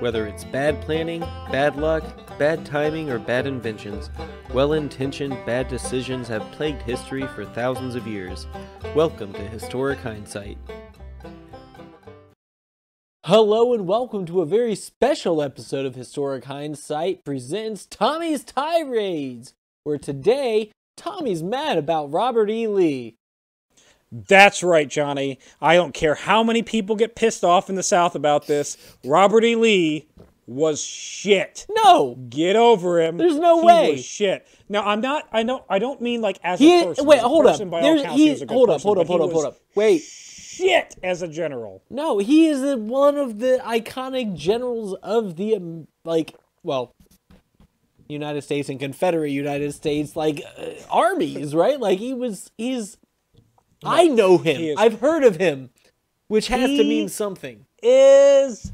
Whether it's bad planning, bad luck, bad timing, or bad inventions, well intentioned bad decisions have plagued history for thousands of years. Welcome to Historic Hindsight. Hello and welcome to a very special episode of Historic Hindsight presents Tommy's Tirades, where today Tommy's mad about Robert E. Lee. That's right, Johnny. I don't care how many people get pissed off in the South about this. Robert E. Lee was shit. No, Get over him. There's no he way. Was shit. Now I'm not. I know. I don't mean like as he a person. wait, hold up. person, by There's accounts, he he was a hold up, hold up, hold up, hold up. Wait, Shit as a general. no, he is the, one of the iconic generals of the um, like, well, United States and Confederate United States like uh, armies, right? Like he was, he's. I know him. is- I've heard of him, which has to mean something. Is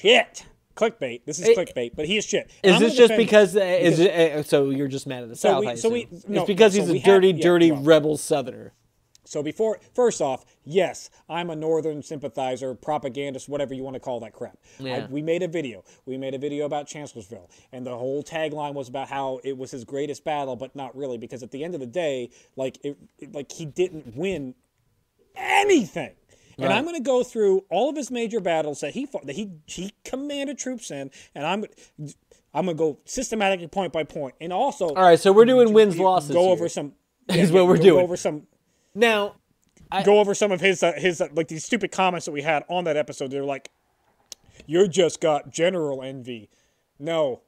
shit. Clickbait. This is Eh, clickbait, but he is shit. And Is I'm this just because, uh, is it, uh, so you're just mad at the So South? we- I so we- no, it's because he's a we have- dirty, yeah, dirty rebel Southerner. So before, first off, yes, I'm a Northern sympathizer, propagandist, whatever you want to call that crap. I- we made a video. We made a video about Chancellorsville, and the whole tagline was about how it was his greatest battle, but not really, because at the end of the day, like, it, it- like he didn't win anything. And I'm going to go through all of his major battles that he fought, that he he commanded troops in, and I'm I'm going to go systematically point by point, and also All right, so we're doing wins losses. go here. over some. Is what we're doing. over some now. go over some of his uh, his uh, like these stupid comments that we had on that episode. They're like, "You just got general envy." No,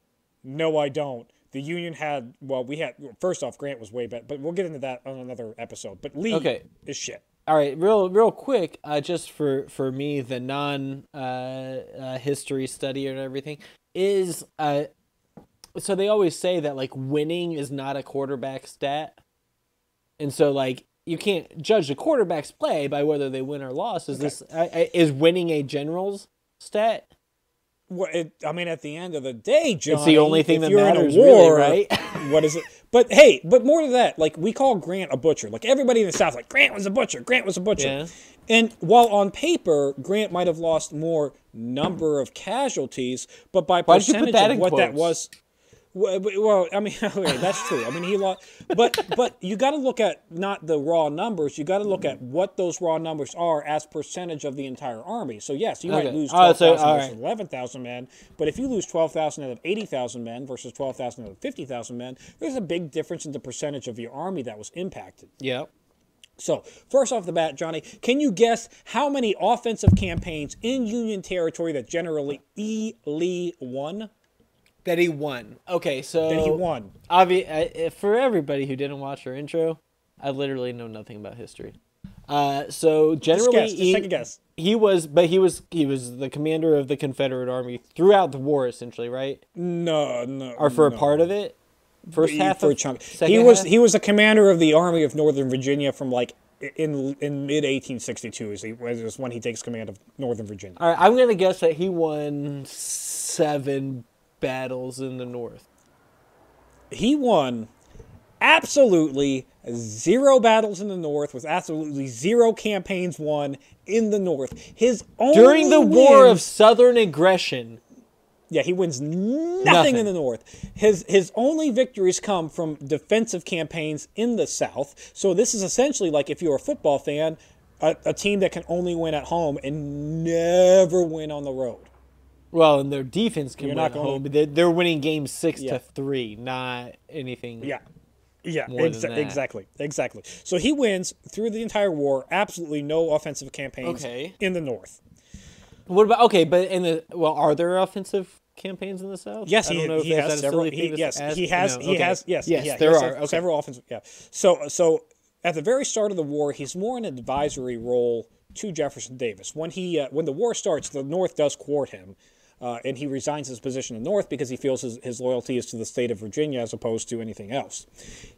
no, I don't. The Union had well, we had first off, Grant was way better, but we'll get into that on another episode. But Lee Okay. is shit. All right, real real quick, uh, just for for me, the non uh, uh, history study and everything is uh, so they always say that like winning is not a quarterback stat, and so like you can't judge the quarterback's play by whether they win or lost. Is this uh, is winning a general's stat? Well, it, I mean, at the end of the day, Johnny, It's the only thing that you're matters, in a really, war, right? what is it? But hey, but more to that, like we call Grant a butcher. Like everybody in the South, like Grant was a butcher. Grant was a butcher. Yeah. And while on paper, Grant might have lost more number of casualties, but by Why did you put percentage of what that was. Well, I mean, okay, that's true. I mean, he lost, but but you got to look at not the raw numbers. You got to look at what those raw numbers are as percentage of the entire army. So yes, you might lose All right, twelve so- versus right. eleven thousand men, but if you lose twelve thousand out of eighty thousand men versus twelve thousand out of fifty thousand men, there's a big difference in the percentage of your army that was impacted. Yep. So, first off the bat, Johnny, can you guess how many offensive campaigns in Union territory that General E. Lee won? That he won. Okay, so That he won. Obvi- uh, for everybody who didn't watch our intro, I literally know nothing about history. Uh, so generally, guess, just he, take a guess. he was, but he was he was the commander of the Confederate Army throughout the war, essentially, right? No, no. Or for no. a part of it, first half for of a chunk. He was half? he was the commander of the Army of Northern Virginia from like in in mid 1862 is he was when he takes command of Northern Virginia. All right, I'm gonna guess that he won seven battles in the North. he won absolutely zero battles in the north with absolutely zero campaigns won in the north his only During the War of Southern Aggression, yeah he wins nothing, Nothing. in the north his his only victories come from defensive campaigns in the south so this is essentially like if you're a football fan a, a team that can only win at home and never win on the road well, and their defense can You're win not at gonna- home, but they're, they're winning games six Yeah. to three, not anything. Yeah. Yeah, exa- exactly. Exactly. So he wins through the entire war, absolutely no offensive campaigns Okay. in the north. What about okay? But in the well, are there offensive campaigns in the South? Yes, I he, don't know if he has several. He, yes, he has. No, He okay. has. Yes, yes, yeah, there are. Okay. several offensive. Yeah. So so at the very start of the war, he's more in an advisory role to Jefferson Davis. When he uh, when the war starts, the North does court him. Uh, and he resigns his position in the North because he feels his, his loyalty is to the state of Virginia as opposed to anything else.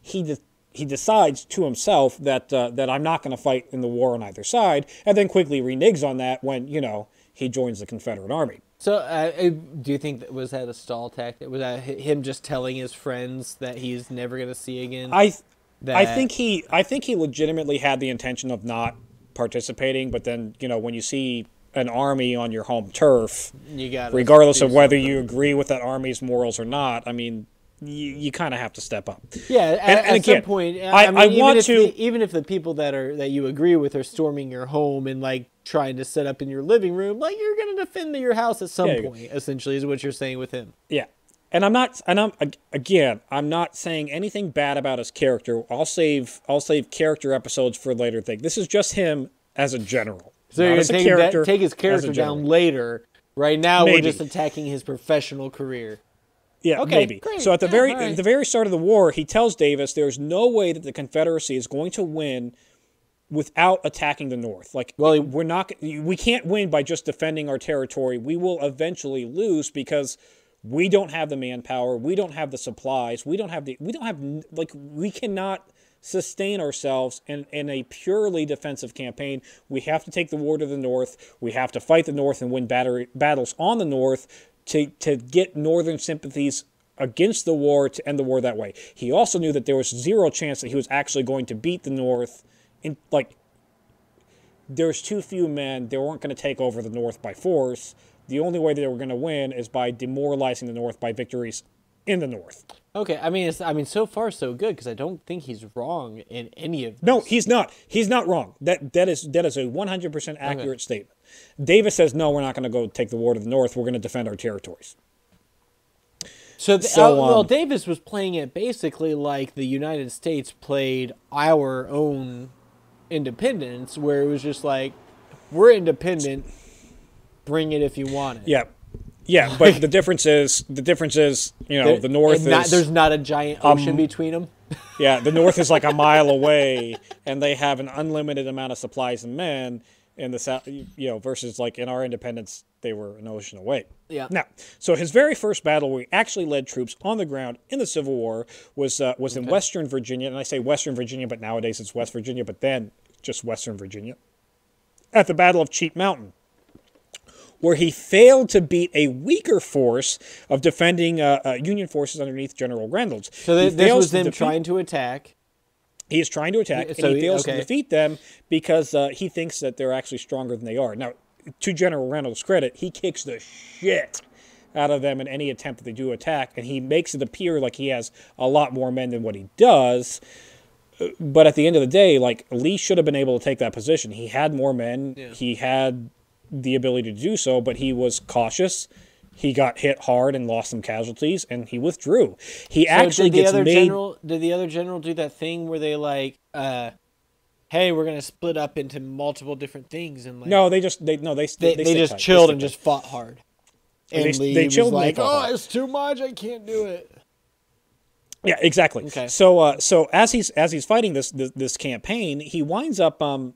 He de- he decides to himself that uh, that I'm not going to fight in the war on either side, and then quickly reneges on that when you know he joins the Confederate Army. So, uh, uh, do you think that was that a stall tactic? Was that him just telling his friends that he's never going to see again? I th- I think he I think he legitimately had the intention of not participating, but then you know when you see an army on your home turf, You got regardless of whether you agree with that army's morals or not. I mean, you, you kind of have to step up. Yeah, at, And- and at again, some point, I, I- mean, I even want if to- the, even if the people that are that you agree with are storming your home and like trying to set up in your living room, like you're gonna defend your house at some Yeah, point. Essentially, is what you're saying with him. Yeah. And I'm not and I'm again, I'm not saying anything bad about his character. I'll save I'll save character episodes for later thing. This is just him as a general. So not you're gonna take, that, take his character down later. Right now, we're just attacking his professional career. Yeah, Okay, maybe. great. So at the Yeah, very right. at the very start of the war, he tells Davis there's no way that the Confederacy is going to win without attacking the North. Like, Well, we're not we can't win by just defending our territory. We will eventually lose because we don't have the manpower, we don't have the supplies, we don't have the we don't have like we cannot sustain ourselves in, in a purely defensive campaign. We have to take the war to the north. We have to fight the north and win battery, battles on the north to, to get northern sympathies against the war to end the war that way. He also knew that there was zero chance that he was actually going to beat the north in like there's too few men. They weren't going to take over the North by force. The only way they were going to win is by demoralizing the North by victories in the North. Okay, I mean, it's, I mean, so far so good because I don't think he's wrong in any of. No, he's not. He's not wrong. That that is that is a 100% accurate statement. Davis says no, we're not going to go take the war to the north. We're going to defend our territories. So, th- So, uh, well, um, Davis was playing it basically like the United States played our own independence, where it was just like, we're independent, bring it if you want it. Yeah. Yeah, but the difference is the difference is, you know, the north and not- is there's not a giant ocean between them. Yeah, the north is like a mile away, and they have an unlimited amount of supplies and men. In the south, you know, versus like in our independence, they were an ocean away. Yeah. Now, so his very first battle, where he actually led troops on the ground in the Civil War, was uh, was in Western Virginia, and I say Western Virginia, but nowadays it's West Virginia, but then just Western Virginia, at the Battle of Cheat Mountain where he failed to beat a weaker force of defending uh, uh, Union forces underneath General Reynolds. So He th- this was them trying to attack. He is trying to attack, Yeah, and so he he- fails okay. to defeat them because uh, he thinks that they're actually stronger than they are. Now, to General Reynolds' credit, he kicks the shit out of them in any attempt that they do attack, and he makes it appear like he has a lot more men than what he does. But at the end of the day, like Lee should have been able to take that position. He had more men. He had the ability to do so, but he was cautious. He got hit hard and lost some casualties, and he withdrew. He So actually did the gets other made. general did the other general do that thing where they like, uh, hey, we're gonna split up into multiple different things and like No, they just they no they they, they, stay just tight. chilled stay and tight. just fought hard. And They- Lee they was chilled and like, "Oh, hard." it's too much. I can't do it." yeah exactly. Okay. So uh, so as he's as he's fighting this, this this campaign, he winds up um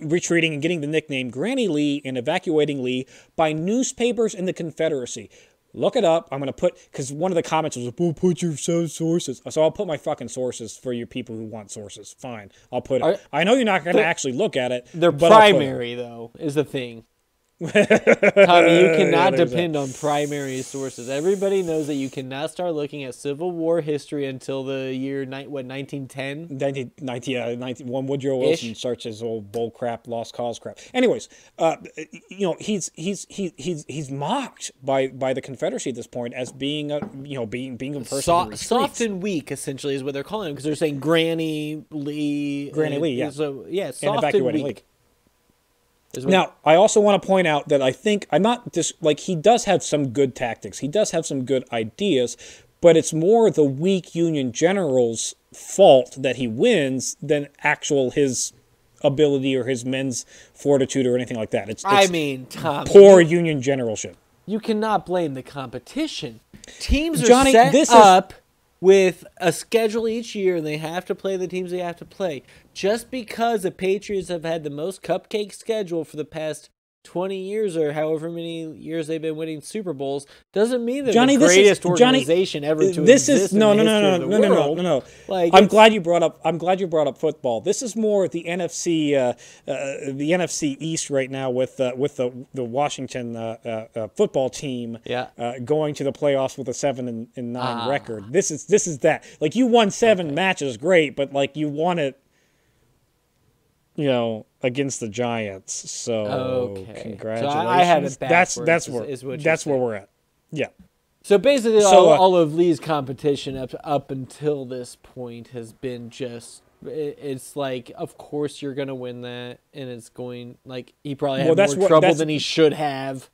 retreating and getting the nickname Granny Lee and evacuating Lee by newspapers in the Confederacy. Look it up. I'm gonna put because one of the comments was, "Oh, put your sources." So I'll put my fucking sources for you people who want sources. Fine, I'll put it. Are- I know you're not gonna actually look at it. They're but I'll put it. primary though is the thing. Tommy, you cannot that. depend on primary sources. Everybody knows that you cannot start looking at Civil War history until the year ni- what 1910. 19, 19, uh, 19, one Woodrow Wilson Ish. starts his old bull crap, lost cause crap. Anyways, uh, you know he's he's he, he's he's mocked by by the Confederacy at this point as being a you know being being a person Soft, soft and weak, essentially, is what they're calling him because they're saying Granny Lee. Granny and- Lee, yeah. So yeah, soft and, evacuating weak. Lee. Is Now, I also want to point out that I think I'm not just like he does have some good tactics. He does have some good ideas, but it's more the weak Union general's fault that he wins than actual his ability or his men's fortitude or anything like that. It's, I mean, Tommy, poor Union generalship. you cannot blame the competition. Teams are Johnny, set this is- up with a schedule each year, and they have to play the teams they have to play. Just because the Patriots have had the most cupcake schedule for the past 20 years or however many years they've been winning Super Bowls doesn't mean that Johnny, the this is- greatest Johnny, organization ever to this is in no, no, no, no, no, no, no, no, no, no. Like, I'm glad you brought up. I'm glad you brought up football. This is more the NFC, uh, uh, the NFC East right now with uh, with the the Washington uh, uh, uh, football team. Yeah. Uh, going to the playoffs with a seven and, and nine Ah. record. This is this is that. Like you won seven matches, great, but like you won it. You know, against the Giants. So Okay. So I- congratulations. I had it that's that's is- where is what you're that's where saying. we're at. Yeah. So basically, So, all, uh, all of Lee's competition up up until this point has been just. it- It's like, of course you're gonna win that, and it's going like he probably had Well, more what- trouble than he should have.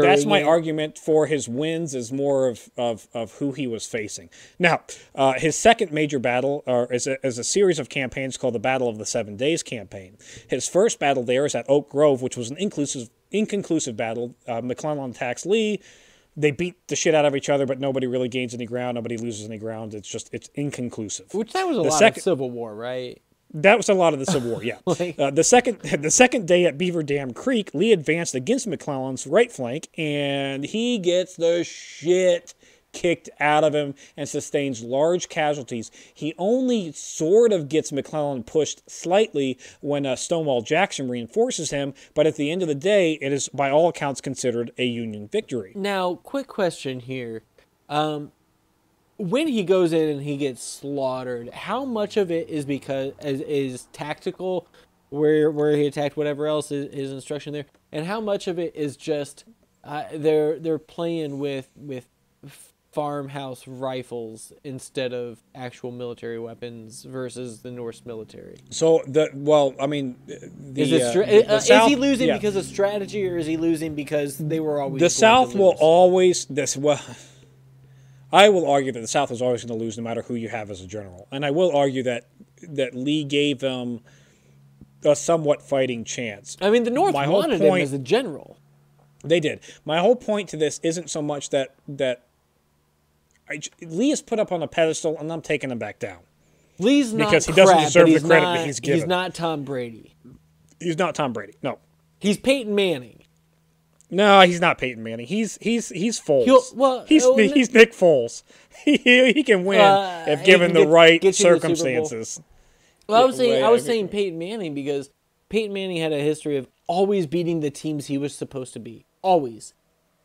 That's my it. argument for his wins is more of, of, of who he was facing. Now, uh, his second major battle uh, is, a, is a series of campaigns called the Battle of the Seven Days campaign. His first battle there is at Oak Grove, which was an inclusive, inconclusive battle. Uh, McClellan attacks Lee. They beat the shit out of each other, but nobody really gains any ground. Nobody loses any ground. It's just it's inconclusive. Which that was a The lot second- of Civil War, right? That was a lot of the Civil War, yeah. Like- uh, the second the second day at Beaver Dam Creek, Lee advanced against McClellan's right flank, and he gets the shit kicked out of him and sustains large casualties. He only sort of gets McClellan pushed slightly when uh, Stonewall Jackson reinforces him, but at the end of the day, it is by all accounts considered a Union victory. Now, quick question here. Um, when he goes in and he gets slaughtered, how much of it is because is, is tactical, where where he attacked whatever else is his instruction there, and how much of it is just uh, they're they're playing with with farmhouse rifles instead of actual military weapons versus the Norse military. So the well, I mean, the, Is, it uh, stra- the- the uh, is he losing yeah. because of strategy, or is he losing because they were always the South will always this well. I will argue that the South is always going to lose no matter who you have as a general, and I will argue that that Lee gave them a somewhat fighting chance. I mean, the North My wanted him as a general. They did. My whole point to this isn't so much that that I, Lee is put up on a pedestal, and I'm taking him back down. Lee's not Because he doesn't deserve the credit not, that he's given. He's not Tom Brady. He's not Tom Brady. No, He's Peyton Manning. No, he's not Peyton Manning. He's he's he's Foles. He'll- well, he's he's Nick Foles. He he can win Uh, if given the get- right get to the circumstances. Well, I was Yeah, saying I was I saying Peyton Manning because Peyton Manning had a history of always beating the teams he was supposed to beat. Always.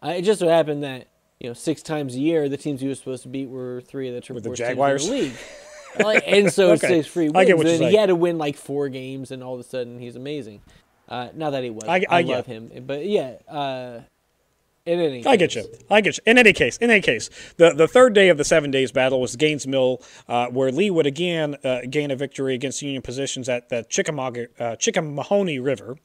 Uh, it just so happened that you know six times a year the teams he was supposed to beat were three of the triple the teams in the league. Like, and so Okay. six free I get what you're he had to win like four games, and all of a sudden he's amazing. Uh, not that he was. I- I, I love him, but yeah. Uh, in any case. I get you. I get you. In any case, in any case, the, the third day of the seven days battle was Gaines Mill, uh, where Lee would again uh, gain a victory against Union positions at the Chickamauga, uh, Chickahominy River.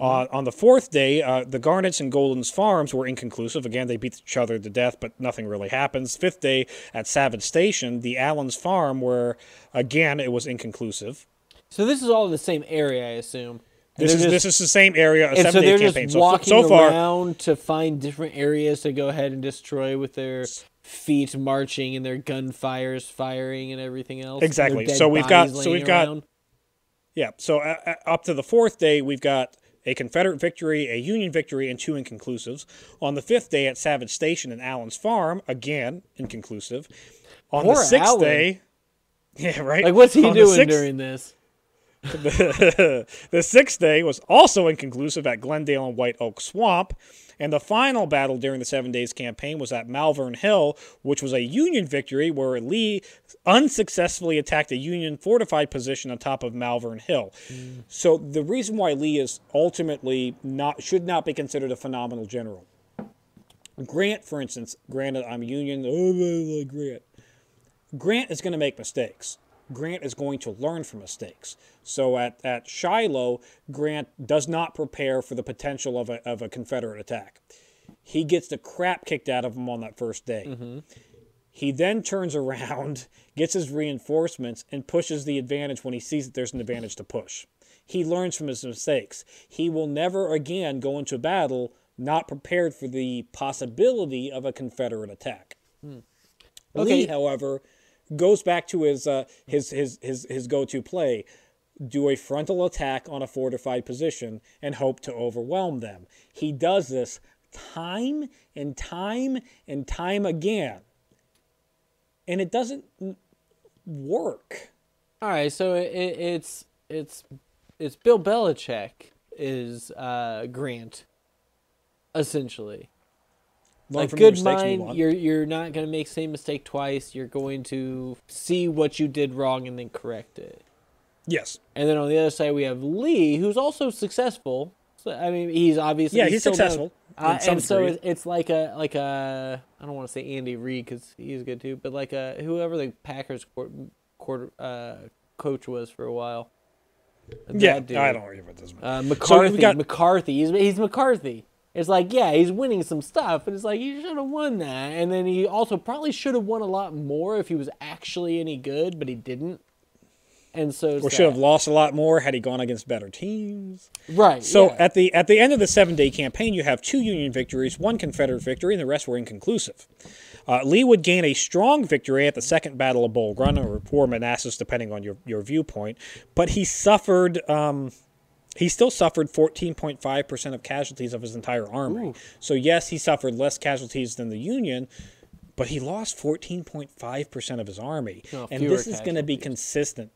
Uh, on the fourth day, uh, the Garnett's and Golding's farms were inconclusive. Again, they beat each other to death, but nothing really happens. Fifth day at Savage Station, the Allen's farm, where again it was inconclusive. So this is all in the same area, I assume. This is just- this is the same area, a and so they're day just campaign. So, walking so far, around to find different areas to go ahead and destroy with their feet marching and their gunfires firing and everything else. Exactly. So we've got- so we've got- Yeah. So uh, uh, up to the fourth day, we've got a Confederate victory, a Union victory, and two inconclusives. On the fifth day at Savage Station and Allen's Farm, again inconclusive. On Poor the sixth Allen. day, yeah, right. Like, what's he On doing sixth- during this? the, sixth day was also inconclusive at Glendale and White Oak Swamp. And the final battle during the Seven Days campaign was at Malvern Hill, which was a Union victory where Lee unsuccessfully attacked a Union fortified position on top of Malvern Hill. So the reason why Lee is ultimately not should not be considered a phenomenal general. Grant, for instance, granted I'm Union, oh, Grant. Grant is going to make mistakes. Grant is going to learn from mistakes. So at, at Shiloh, Grant does not prepare for the potential of a, of a Confederate attack. He gets the crap kicked out of him on that first day. Mm-hmm. He then turns around, gets his reinforcements, and pushes the advantage when he sees that there's an advantage to push. He learns from his mistakes. He will never again go into battle not prepared for the possibility of a Confederate attack. Hmm. Lee, Okay. however, goes back to his uh, his his his his go-to play: do a frontal attack on a fortified position and hope to overwhelm them. He does this time and time and time again, and it doesn't work. All right, so it, it, it's it's it's Bill Belichick is uh, Grant, essentially. Like good mind, on. you're you're not gonna make the same mistake twice. You're going to see what you did wrong and then correct it. Yes. And then on the other side, we have Lee, who's also successful. So, I mean, he's obviously Yeah, he's done- successful Uh, and so degree. it's, it's like a like a I don't want to say Andy Reid because he's good too, but like a whoever the Packers quarter, quarter uh, coach was for a while. Yeah, dude. I don't remember this. Uh, McCarthy. we got- McCarthy. He's he's McCarthy. It's like yeah, he's winning some stuff, but it's like he should have won that, and then he also probably should have won a lot more if he was actually any good, but he didn't. And so or should have lost a lot more had he gone against better teams. right. So yeah. at the at the end of the seven day campaign, you have two Union victories, one Confederate victory, and the rest were inconclusive. Uh, Lee would gain a strong victory at the Second Battle of Bull Run or or Manassas, depending on your, your viewpoint, but he suffered. Um, he still suffered 14.5% of casualties of his entire army. So, yes, he suffered less casualties than the Union, but he lost 14.5% of his army. No, and fewer this is going to be consistent.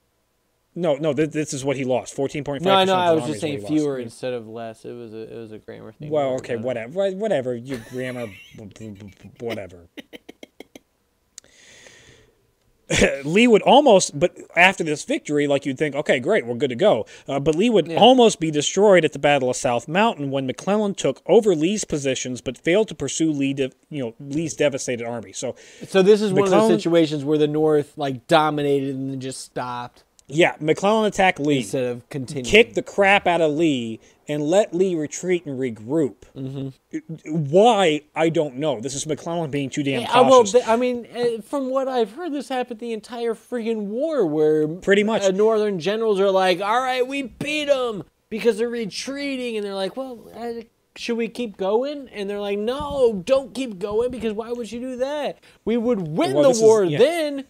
No, no, th- this is what he lost. 14.5%. no, of I was just saying he lost. fewer instead of less. It was a it was a grammar thing. Well, okay, worry about it. whatever, whatever. Your grammar, whatever. Lee would almost, but after this victory, like you'd think, okay, great, we're good to go. Uh, but Lee would almost be destroyed at the Battle of South Mountain when McClellan took over Lee's positions, but failed to pursue Lee, de- you know, Lee's devastated army. So, So this is one of McClellan- those situations where the North like dominated and then just stopped yeah, McClellan attacked Lee, instead of continuing. kicked the crap out of Lee, and let Lee retreat and regroup. Mm-hmm. Why I don't know. This is McClellan being too damn Yeah, uh, well, cautious. I mean, uh, from what I've heard, this happened the entire friggin' war, where Pretty much. uh, Northern generals are like, "All right, we beat them because they're retreating," and they're like, "Well, uh, should we keep going?" And they're like, "No, don't keep going because why would you do that? We would win Well, the this is- war yeah. then."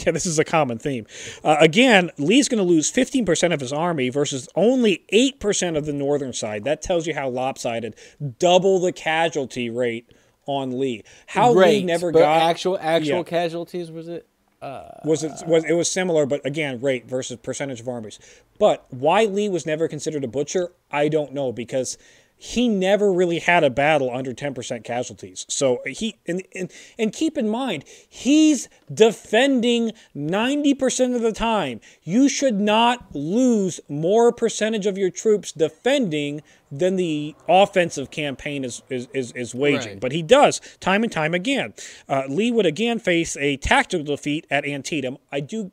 Yeah, this is a common theme. Uh, again, Lee's going to lose 15% of his army versus only 8% of the northern side. That tells you how lopsided. Double the casualty rate on Lee. How Lee never but got actual actual Yeah. casualties was it? was it was it was similar, but again, rate versus percentage of armies. But why Lee was never considered a butcher, I don't know because he never really had a battle under 10% casualties. So he and, and and keep in mind, he's defending 90% of the time. You should not lose more percentage of your troops defending than the offensive campaign is is, is, is waging. Right. But he does time and time again. Uh, Lee would again face a tactical defeat at Antietam. I do.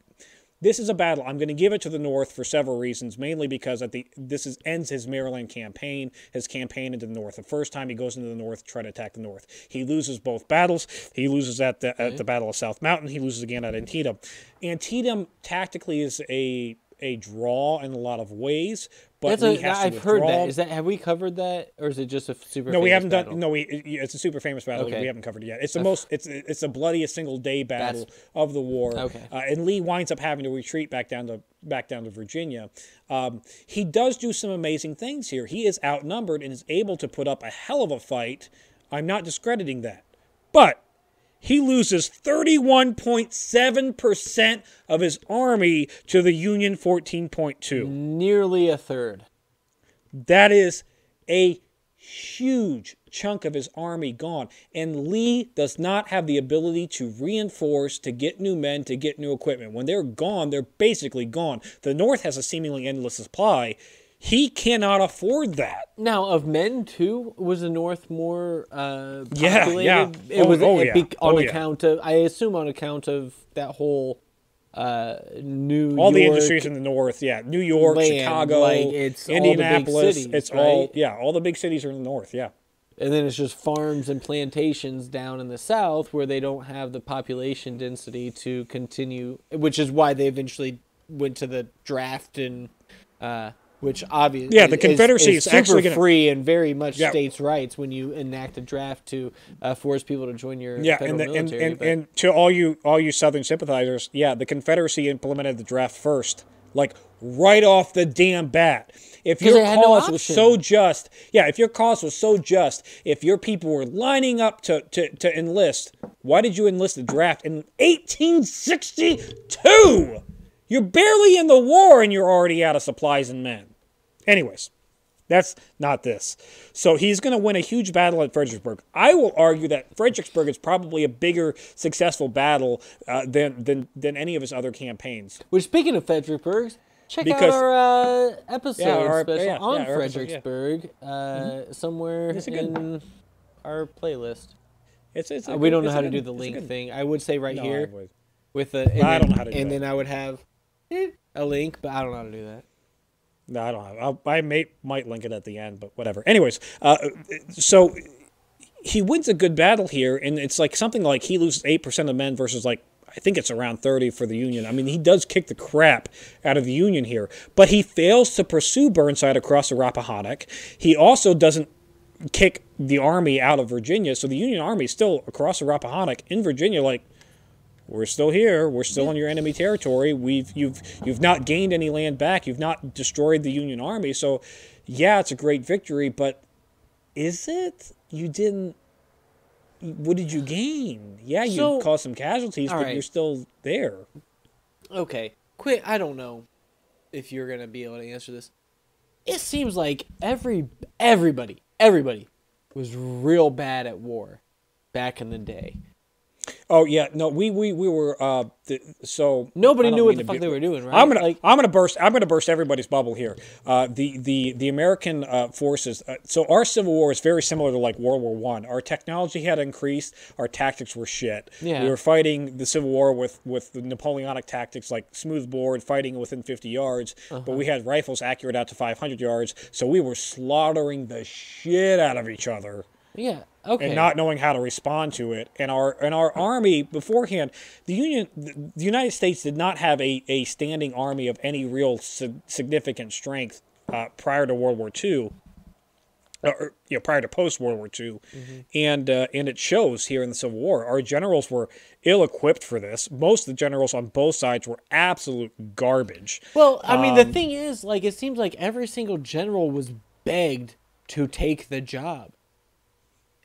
This is a battle. I'm going to give it to the North for several reasons, mainly because at the this is ends his Maryland campaign, his campaign into the North. The first time he goes into the North to try to attack the North, he loses both battles. He loses at the at hmm. the Battle of South Mountain. He loses again at Antietam. Antietam tactically is a a draw in a lot of ways, but That's Lee a, has to I've heard that. Is that have we covered that, or is it just a super? No, we famous haven't battle? done. No, we. It's a super famous battle. Okay. We haven't covered it yet. It's the most. It's it's the bloodiest single day battle of the war. Okay. Uh, and Lee winds up having to retreat back down to back down to Virginia. Um, he does do some amazing things here. He is outnumbered and is able to put up a hell of a fight. I'm not discrediting that, but he loses 31.7% of his army to the Union 14.2. Nearly a third. That is a huge chunk of his army gone. And Lee does not have the ability to reinforce, to get new men, to get new equipment. When they're gone, they're basically gone. The North has a seemingly endless supply. He cannot afford that. Now, of men too, was the North more uh, Yeah, populated? yeah. It Oh, was oh, it yeah. be- on Oh, yeah. account of, I assume, on account of that whole uh, New All the industries in the North, yeah. New York, land, Chicago, like, it's all Indianapolis. cities, it's all, right? yeah, all the big cities are in the North, yeah. and then it's just farms and plantations down in the South where they don't have the population density to continue, which is why they eventually went to the draft and. Uh, which obviously, Yeah, the Confederacy is super actually gonna- free and very much Yeah. states' rights when you enact a draft to uh, force people to join your Yeah, federal and, the, and, military. and, but- and to all you all you Southern sympathizers, yeah, the Confederacy implemented the draft first, like right off the damn bat. if your had no cause was so just, yeah, if your cause was so just, if your people were lining up to, to, to enlist, why did you enlist the draft in 1862? You're barely in the war and you're already out of supplies and men. Anyways, that's not this. So he's going to win a huge battle at Fredericksburg. I will argue that Fredericksburg is probably a bigger successful battle uh, than, than than any of his other campaigns. Which, speaking of Fredericksburg, Check Because- out our uh, episode Yeah, our- special yeah, on yeah, our episode. Fredericksburg, uh, somewhere a good- in our playlist. It's, it's we good- don't know how to good- do the link thing. I would say right No, here with the. And I then, don't know how to do And that. then I would have a link, but I don't know how to do that. No, I don't have. I may might link it at the end, but whatever. Anyways, uh, so he wins a good battle here, and it's like something like he loses eight percent of men versus like I think it's around thirty for the Union. I mean, he does kick the crap out of the Union here, but he fails to pursue Burnside across the Rappahannock. He also doesn't kick the army out of Virginia, so the Union army is still across the Rappahannock in Virginia, like we're still here. We're still in your enemy territory. We've you've you've not gained any land back. You've not destroyed the Union army. So, yeah, it's a great victory, but is it? You didn't. What did you gain? Yeah, you So- caused some casualties, but right. you're still there. Okay, quit. I don't know if you're gonna be able to answer this. It seems like every everybody everybody was real bad at war back in the day. Oh yeah, no, we we we were uh so Nobody knew what the fuck be- they were doing, right? I'm gonna Like- I'm gonna burst I'm gonna burst everybody's bubble here. Uh, the the the American uh, forces. Uh, so our Civil War is very similar to like World War One. Our technology had increased. Our tactics were shit. Yeah. We were fighting the Civil War with with the Napoleonic tactics like smoothbore, fighting within 50 yards. Uh-huh. But we had rifles accurate out to 500 yards. So we were slaughtering the shit out of each other Yeah. Okay. and not knowing how to respond to it. And our and our army beforehand, the Union, the United States did not have a, a standing army of any real si- significant strength uh, prior to World War II. Or, you know, prior to post World War II, and uh, and it shows here in the Civil War. Our generals were ill-equipped for this. Most of the generals on both sides were absolute garbage. well, I mean, the Um, thing is, like, it seems like every single general was begged to take the job.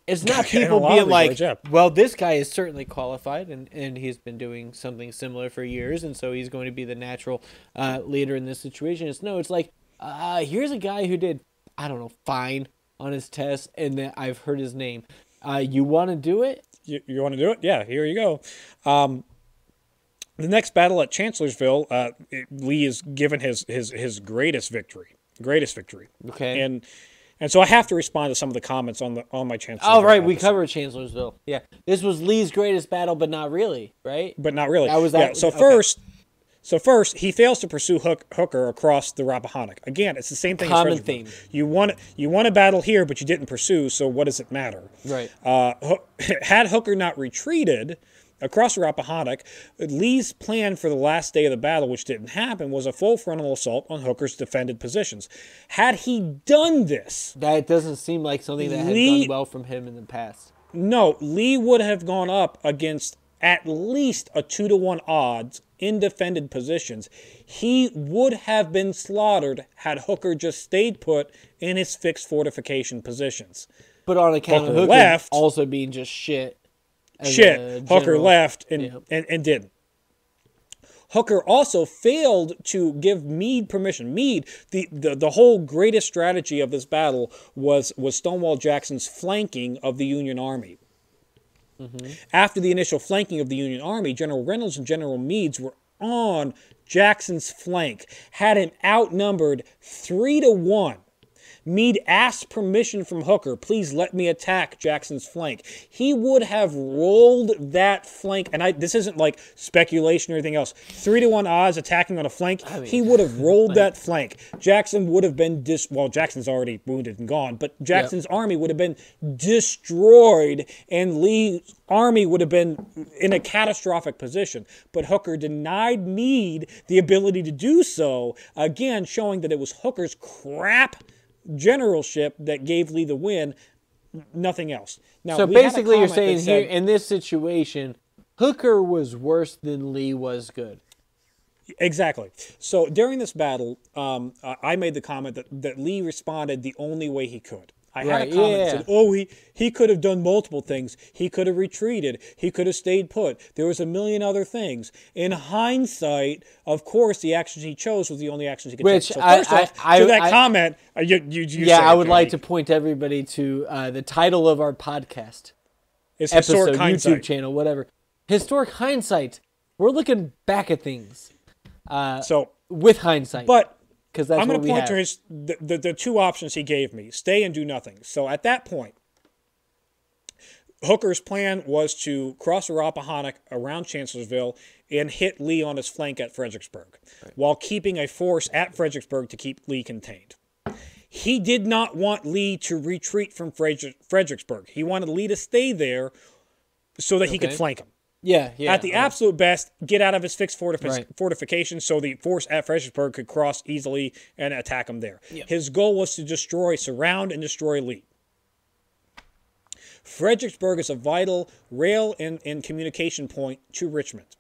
It's not people being like, well, this guy is certainly qualified and, and he's been doing something similar for years, and so he's going to be the natural uh, leader in this situation. It's no, it's like, uh, here's a guy who did, I don't know, fine on his test, and then I've heard his name. Uh, you want to do it? You, you want to do it? Yeah, here you go. Um, the next battle at Chancellorsville, uh, Lee is given his, his his greatest victory, greatest victory. Okay. And and so I have to respond to some of the comments on the on my Chancellorsville. Oh, right, we episode. covered Chancellorsville. Yeah, this was Lee's greatest battle, but not really, right? but not really. That was Yeah, that- so okay. first, so first he fails to pursue Hook, Hooker across the Rappahannock. Again, it's the same thing. Common theme. You want you won a battle here, but you didn't pursue. So what does it matter? Right. Uh, had Hooker not retreated across the Rappahannock, Lee's plan for the last day of the battle, which didn't happen, was a full frontal assault on Hooker's defended positions. Had he done this, That doesn't seem like something that had Lee- gone well from him in the past. no, Lee would have gone up against at least a two to one odds in defended positions. He would have been slaughtered had Hooker just stayed put in his fixed fortification positions. But on account of Hooker Hooker left. also being just shit. Shit, Hooker left and, and, and didn't. Hooker also failed to give Meade permission. Meade, the, the, the whole greatest strategy of this battle was, was Stonewall Jackson's flanking of the Union Army. After the initial flanking of the Union Army, General Reynolds and General Meades were on Jackson's flank, had him outnumbered three to one. Meade asked permission from Hooker, please let me attack Jackson's flank. He would have rolled that flank, and I this isn't like speculation or anything else. Three to one odds attacking on a flank. he would have rolled that flank. Jackson would have been dis well, Jackson's already wounded and gone, but Jackson's army would have been destroyed, and Lee's army would have been in a catastrophic position. But Hooker denied Meade the ability to do so, again showing that it was Hooker's crap generalship that gave Lee the win, nothing else. Now, So we had a basically, you're saying said- here in this situation, Hooker was worse than Lee was good. Exactly. So during this battle, um, I made the comment that, that Lee responded the only way he could. I had a comment yeah. that said, "Oh, he he could have done multiple things. He could have retreated. He could have stayed put. There was a million other things." In hindsight, of course, the actions he chose was the only actions he could take. So I- first I- off, I- to that comment, uh, you, you, you yeah, I would like to point everybody to uh, the title of our podcast It's historic episode, hindsight. YouTube channel, whatever. Historic hindsight. We're looking back at things. Uh, So, with hindsight, but because that's I'm going to point have. to his the, the the two options he gave me: stay and do nothing. So at that point, Hooker's plan was to cross the Rappahannock around Chancellorsville and hit Lee on his flank at Fredericksburg, while keeping a force at Fredericksburg to keep Lee contained. He did not want Lee to retreat from Frederick, Fredericksburg. He wanted Lee to stay there so that he could flank him. Yeah, yeah. At the okay. absolute best, get out of his fixed fortifi- Right. fortification so the force at Fredericksburg could cross easily and attack him there. Yeah. His goal was to destroy, surround, and destroy Lee. Fredericksburg is a vital rail and, and communication point to Richmond.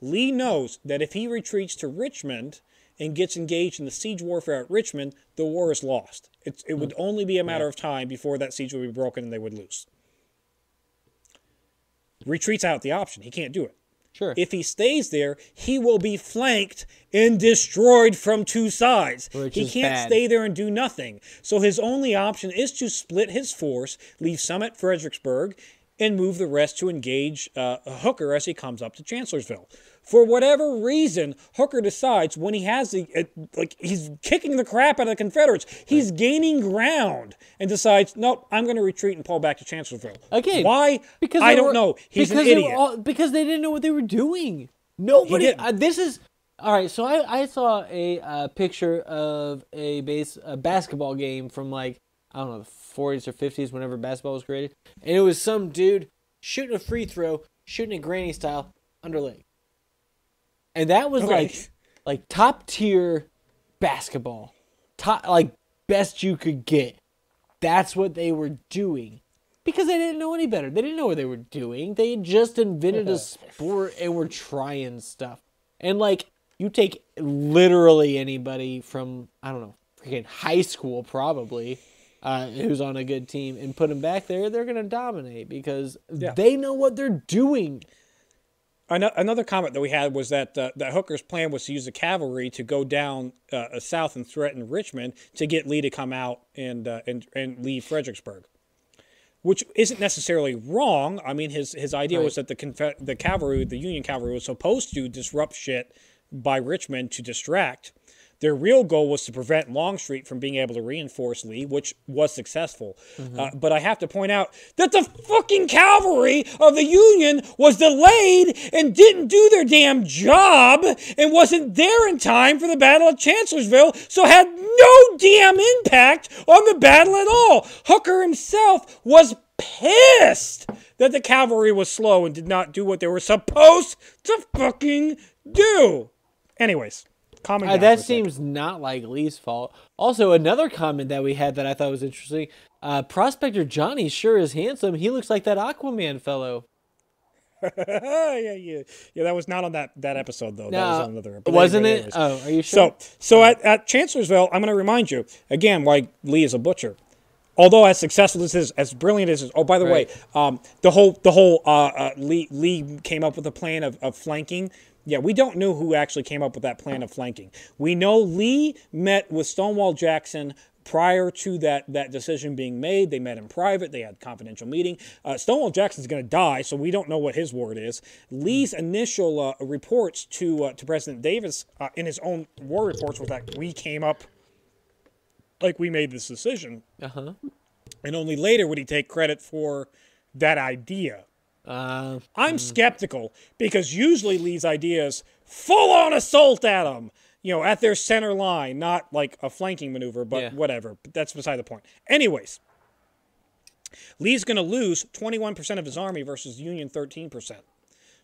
Lee knows that if he retreats to Richmond and gets engaged in the siege warfare at Richmond, the war is lost. It's, it would mm. only be a matter of time before that siege would be broken and they would lose. Retreats out the option. He can't do it. Sure. If he stays there, he will be flanked and destroyed from two sides. Which he can't bad. stay there and do nothing. So his only option is to split his force, leave some at Fredericksburg, and move the rest to engage uh, Hooker as he comes up to Chancellorsville. For whatever reason, Hooker decides when he has the uh, like he's kicking the crap out of the Confederates, he's gaining ground, and decides, nope, I'm going to retreat and pull back to Chancellorsville. Again, why? because I don't were- know. He's an because they idiot. all- because they didn't know what they were doing. Nobody. Uh, this is all right. So I I saw a uh, picture of a base a basketball game from like I don't know the 40s or 50s whenever basketball was created, and it was some dude shooting a free throw, shooting it granny style under leg, and that was Okay. like like top tier basketball, top like best you could get. That's what they were doing because they didn't know any better. They didn't know what they were doing. They had just invented a sport and were trying stuff. And like you take literally anybody from I don't know, freaking high school probably, uh, who's on a good team and put them back there, they're gonna dominate because they know what they're doing. Ano- Another comment that we had was that uh, that Hooker's plan was to use the cavalry to go down uh, south and threaten Richmond to get Lee to come out and uh, and and leave Fredericksburg, which isn't necessarily wrong. I mean, his his idea was that the Confe- the cavalry, the Union cavalry, was supposed to disrupt shit by Richmond to distract. Their real goal was to prevent Longstreet from being able to reinforce Lee, which was successful. Uh, but I have to point out that the fucking cavalry of the Union was delayed and didn't do their damn job and wasn't there in time for the Battle of Chancellorsville, so had no damn impact on the battle at all. Hooker himself was pissed that the cavalry was slow and did not do what they were supposed to fucking do. Anyways, comment. Uh, that seems not like Lee's fault. Also, another comment that we had that I thought was interesting. Uh, Prospector Johnny sure is handsome. He looks like that Aquaman fellow. yeah, yeah, yeah. That was not on that that episode though. that was on another. but wasn't anyway, it? Oh, are you sure? So, so at, at Chancellorsville, I'm going to remind you again why Lee is a butcher. Although as successful as this, as brilliant as this, oh by the Right. way, um, the whole the whole uh, uh, Lee Lee came up with a plan of, of flanking. Yeah, we don't know who actually came up with that plan of flanking. We know Lee met with Stonewall Jackson prior to that that decision being made. They met in private. They had a confidential meeting. Uh, Stonewall Jackson's going to die, so we don't know what his word is. Lee's initial uh, reports to uh, to President Davis uh, in his own war reports was that we came up like we made this decision, Uh huh. and only later would he take credit for that idea. Uh, I'm skeptical because usually Lee's ideas full on assault at them, you know, at their center line, not like a flanking maneuver, but Yeah. whatever. But that's beside the point. Anyways, Lee's going to lose 21% of his army versus Union 13%.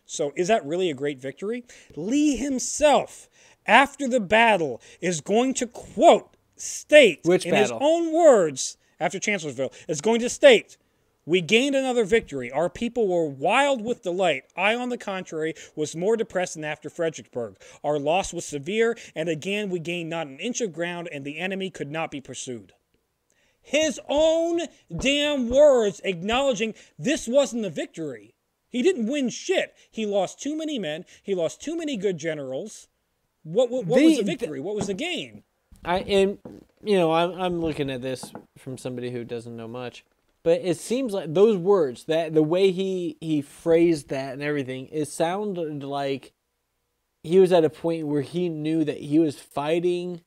So is that really a great victory? Lee himself, after the battle, is going to quote, state Which in his own words after Chancellorsville, is going to state, we gained another victory. Our people were wild with delight. I, on the contrary, was more depressed than after Fredericksburg. Our loss was severe, and again we gained not an inch of ground, and the enemy could not be pursued. His own damn words acknowledging this wasn't a victory. He didn't win shit. He lost too many men. He lost too many good generals. What, what, what was The- the victory? What was the gain? I and you know I'm I'm looking at this from somebody who doesn't know much, but it seems like those words that the way he he phrased that and everything it sounded like he was at a point where he knew that he was fighting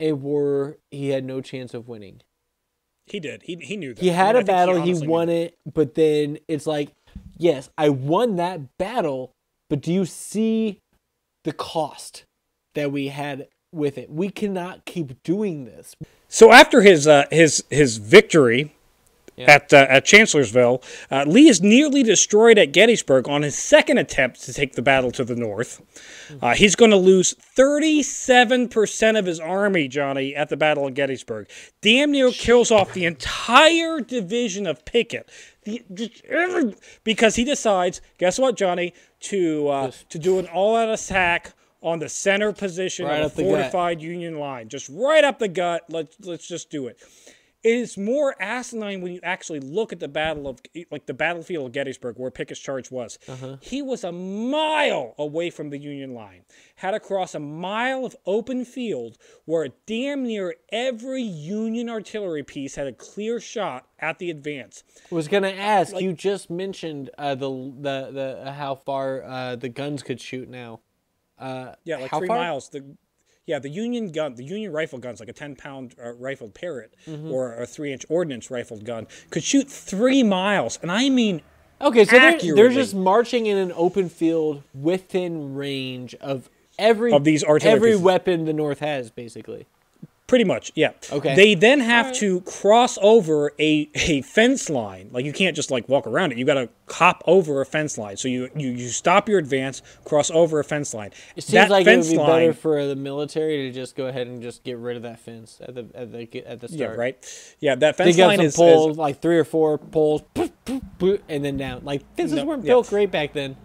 a war he had no chance of winning. He did. He he knew that. He I had mean, I a think he battle, he honestly knew won it, but then it's like, yes, I won that battle, but do you see the cost that we had with it? We cannot keep doing this. So after his uh, his his victory Yeah. at uh, at Chancellorsville, uh, Lee is nearly destroyed at Gettysburg on his second attempt to take the battle to the north. Uh, he's going to lose 37% of his army, Johnny, at the Battle of Gettysburg. Damn near kills off the entire division of Pickett. The, just because he decides, guess what, Johnny, to uh, to do an all-out attack on the center position Right of a the gut. fortified Union line, just right up the gut. Let's let's just do it. It is more asinine when you actually look at the battle of like the battlefield of Gettysburg, where Pickett's charge was. Uh-huh. He was a mile away from the Union line, had to cross a mile of open field where damn near every Union artillery piece had a clear shot at the advance. I was gonna ask. you just mentioned uh, the the the how far uh, the guns could shoot now. Uh, Yeah, like three far? miles. The yeah, the Union gun, the Union rifle guns, like a ten pound uh, rifled Parrott Mm-hmm. or a three inch ordnance rifled gun, could shoot three miles, and I mean Okay, so they're, they're just marching in an open field within range of every Of these artillery every pieces. weapon the North has, basically. Pretty much, yeah. Okay. They then have to cross over a, a fence line. Like you can't just like walk around it. You got to hop over a fence line. So you, you you stop your advance, cross over a fence line. It seems like it would be line, better for the military to just go ahead and just get rid of that fence at the at the at the yeah, start. right. Yeah, that fence Dig up line some is, poles, is like three or four poles, and then down. Like fences No, weren't yeah. built great back then.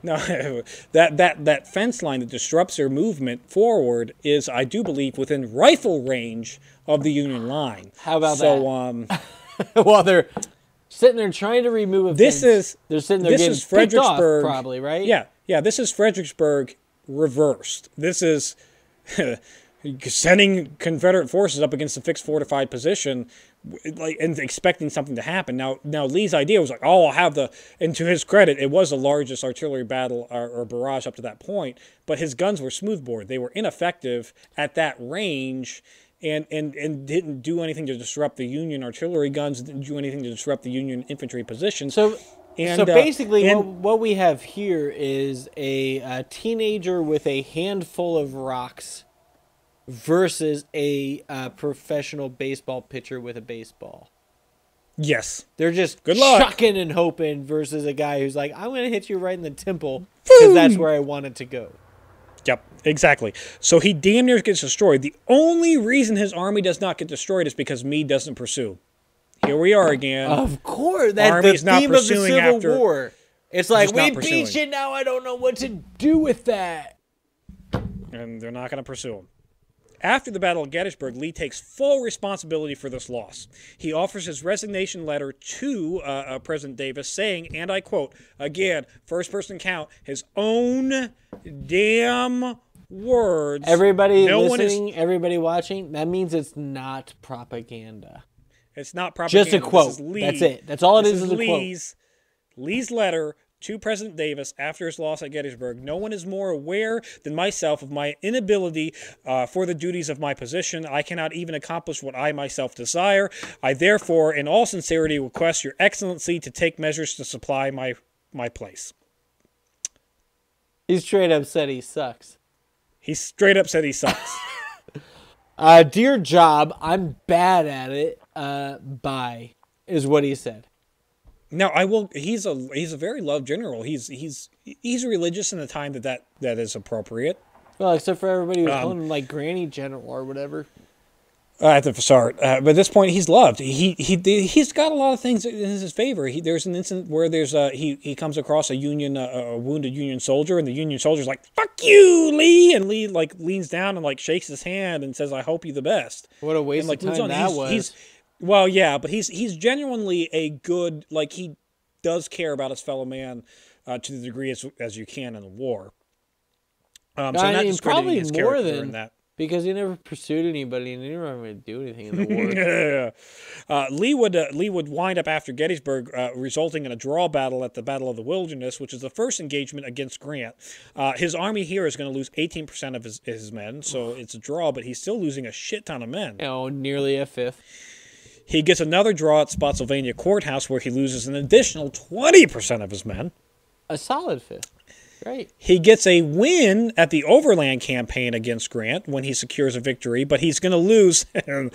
no that that that fence line that disrupts their movement forward is, I do believe, within rifle range of the Union line. How about so, that? um, While they're sitting there trying to remove a This fence, is- they're sitting there this getting is picked off, Fredericksburg. probably right. Yeah, yeah. This is Fredericksburg reversed. This is sending Confederate forces up against a fixed fortified position, like and expecting something to happen. Now, now Lee's idea was like, oh, I'll have the. And to his credit, it was the largest artillery battle or, or barrage up to that point. But his guns were smoothbore. They were ineffective at that range. And, and, and didn't do anything to disrupt the Union artillery guns. Didn't do anything to disrupt the Union infantry positions. So, And, so uh, basically, and- what, what we have here is a, uh teenager with a handful of rocks versus a uh, professional baseball pitcher with a baseball. yes, They're just Good luck. chucking and hoping versus a guy who's like, I'm going to hit you right in the temple because that's where I want it to go. Yep, exactly. So he damn near gets destroyed. The only reason his army does not get destroyed is because Meade doesn't pursue. Here we are again. Of course, that's Army's the not theme of the pursuing Civil after- War. It's like we beat you now. I don't know what to do with that. and they're not going to pursue him. After the Battle of Gettysburg, Lee takes full responsibility for this loss. He offers his resignation letter to uh, uh, President Davis, saying, and I quote, again, first person count, his own damn words. Everybody No one is- listening, everybody watching, that means it's not propaganda. It's not propaganda. Just a quote. That's it. That's all it This is, is is a quote. Lee's, Lee's letter to President Davis after his loss at Gettysburg. No one is more aware than myself of my inability uh, for the duties of my position. I cannot even accomplish what I myself desire. I therefore, in all sincerity, request Your Excellency to take measures to supply my my place. He straight up said he sucks. He straight up said he sucks. Uh, dear job, I'm bad at it. Uh, bye, is what he said. Now I will. He's a he's a very loved general. He's he's he's religious in the time that that, that is appropriate. Well, except for everybody who's Um, calling him like Granny General or whatever. uh, at the start. Uh, but at this point, he's loved. He he he's got a lot of things in his favor. He, there's an incident where there's a he he comes across a Union uh, a wounded Union soldier, and the Union soldier's like "fuck you, Lee," and Lee like leans down and like shakes his hand and says, "I hope you the best." What a waste and like of time on. that he's, was. He's, well, yeah, but he's he's genuinely a good like he does care about his fellow man uh, to the degree as as you can in the war. Um, so I mean, probably more than that. because he never pursued anybody and he didn't really do anything in the war. Yeah. Uh, Lee would uh, Lee would wind up after Gettysburg, uh, resulting in a draw battle at the Battle of the Wilderness, which is the first engagement against Grant. Uh, his army here is going to lose 18% of his, his men, so it's a draw, but he's still losing a shit ton of men. know, nearly a fifth. He gets another draw at Spotsylvania Courthouse, where he loses an additional 20% of his men. A solid fifth. Right. He gets a win at the Overland campaign against Grant when he secures a victory, but he's going to lose. and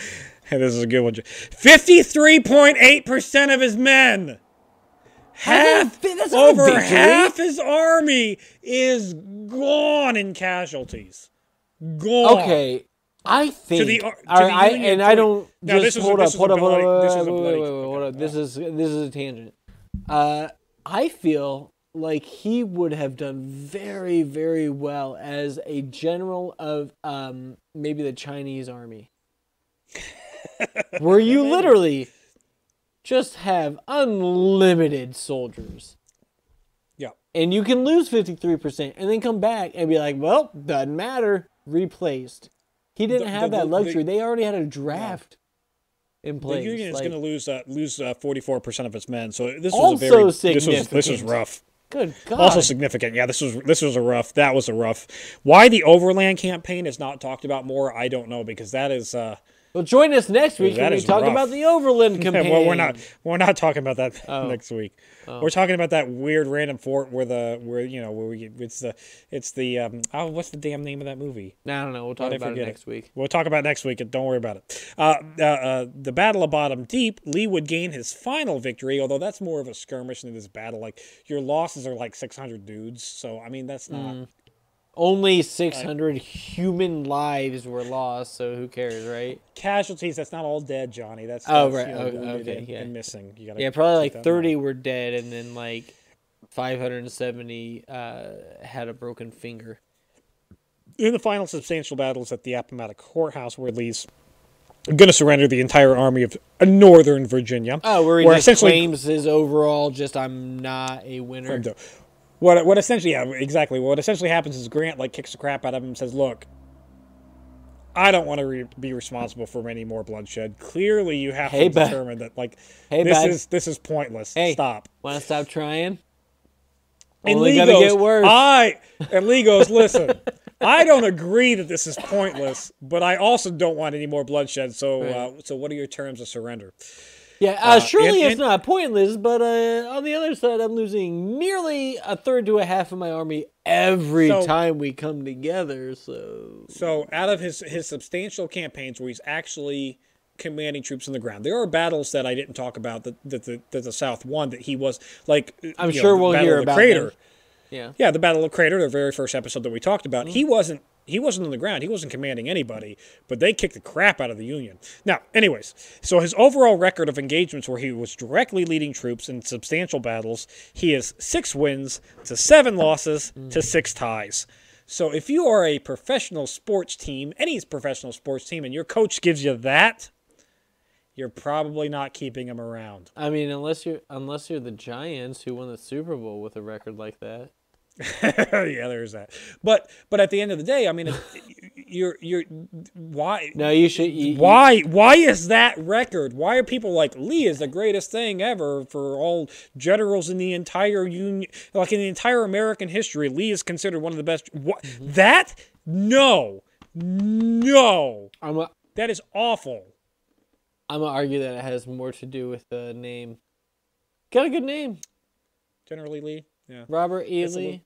this is a good one. 53.8% of his men. Half, That's over half his army is gone in casualties. Gone. Okay. I think. to the to the I, and I don't Now, just this was a- hold this up, hold up, hold up, bloody- wait, this was a wait, bloody- wait, wait, hold up. This is this is a tangent. Uh, I feel like he would have done very, very well as a general of um maybe the Chinese army, where you literally just have unlimited soldiers. Yeah. And you can lose 53% and then come back and be like, well, doesn't matter. Replaced. He didn't The- have the- that the- luxury. they already had a draft in The place. Union is going to lose uh, lose uh, 44% of its men. So this was Also a very this was this was rough. Good God. Also significant. Yeah, this was this was a rough. That was a rough. Why the Overland campaign is not talked about more, I don't know because that is. uh well, join us next week when we talk rough. about the Overland campaign. well, we're not we're not talking about that Oh. next week. We're talking about that weird random fort where the where you know where we it's the it's the um oh what's the damn name of that movie? I don't know. We'll talk I about it forget it? next week. We'll talk about it next week. Don't worry about it. Uh, uh, uh, the Battle of Bottom Deep, Lee would gain his final victory, although that's more of a skirmish than this battle. Like your losses are like 600 dudes, so I mean that's not. Mm. Only 600 human lives were lost, so who cares, right? casualties. That's not all dead, Johnny. That's Oh, right. you know, Okay, and, yeah. and missing. You gotta Yeah, probably like that in mind. 30 were dead, and then like 570 uh, had a broken finger. In the final substantial battles at the Appomattox Courthouse, where Lee's going to surrender the entire army of Northern Virginia. Oh, where he Where essentially- claims his overall, just I'm not a winner. What what essentially yeah exactly what essentially happens is Grant like kicks the crap out of him and says, "Look, I don't want to re- be responsible for any more bloodshed. Clearly, you have Hey, to bud. determine that like Hey, this bud. is this is pointless. Hey. Stop." Want to stop trying? And Only goes, get worse. I and Lee goes, listen, I don't agree that this is pointless, but I also don't want any more bloodshed. So, uh, so what are your terms of surrender? Yeah, uh, surely and- it's not pointless, but uh, on the other side, I'm losing nearly a third to a half of my army every So- time we come together. So So, out of his his substantial campaigns where he's actually commanding troops on the ground, there are battles that I didn't talk about that that the, that the South won. That he was like, I'm you know, sure we'll Battle hear of about Crater. them. yeah, Yeah, the Battle of Crater, the very first episode that we talked about. Mm-hmm. He wasn't he wasn't on the ground. He wasn't commanding anybody, but they kicked the crap out of the Union. Now, anyways, so his overall record of engagements where he was directly leading troops in substantial battles, he has six wins to seven losses to six ties. So if you are a professional sports team, any professional sports team, and your coach gives you that, you're probably not keeping him around. I mean, unless you're unless you're the Giants who won the Super Bowl with a record like that. yeah, there's that. But but at the end of the day, I mean, you're you're why No, you should. You, you- why why is that record? Why are people like Lee is the greatest thing ever for all generals in the entire union, like in the entire American history? Lee is considered one of the best. What mm-hmm. that? No, no, I'm a, that is awful. I'm gonna argue that it has more to do with the name. Got a good name, Generally, Lee. Yeah. Robert E. Lee.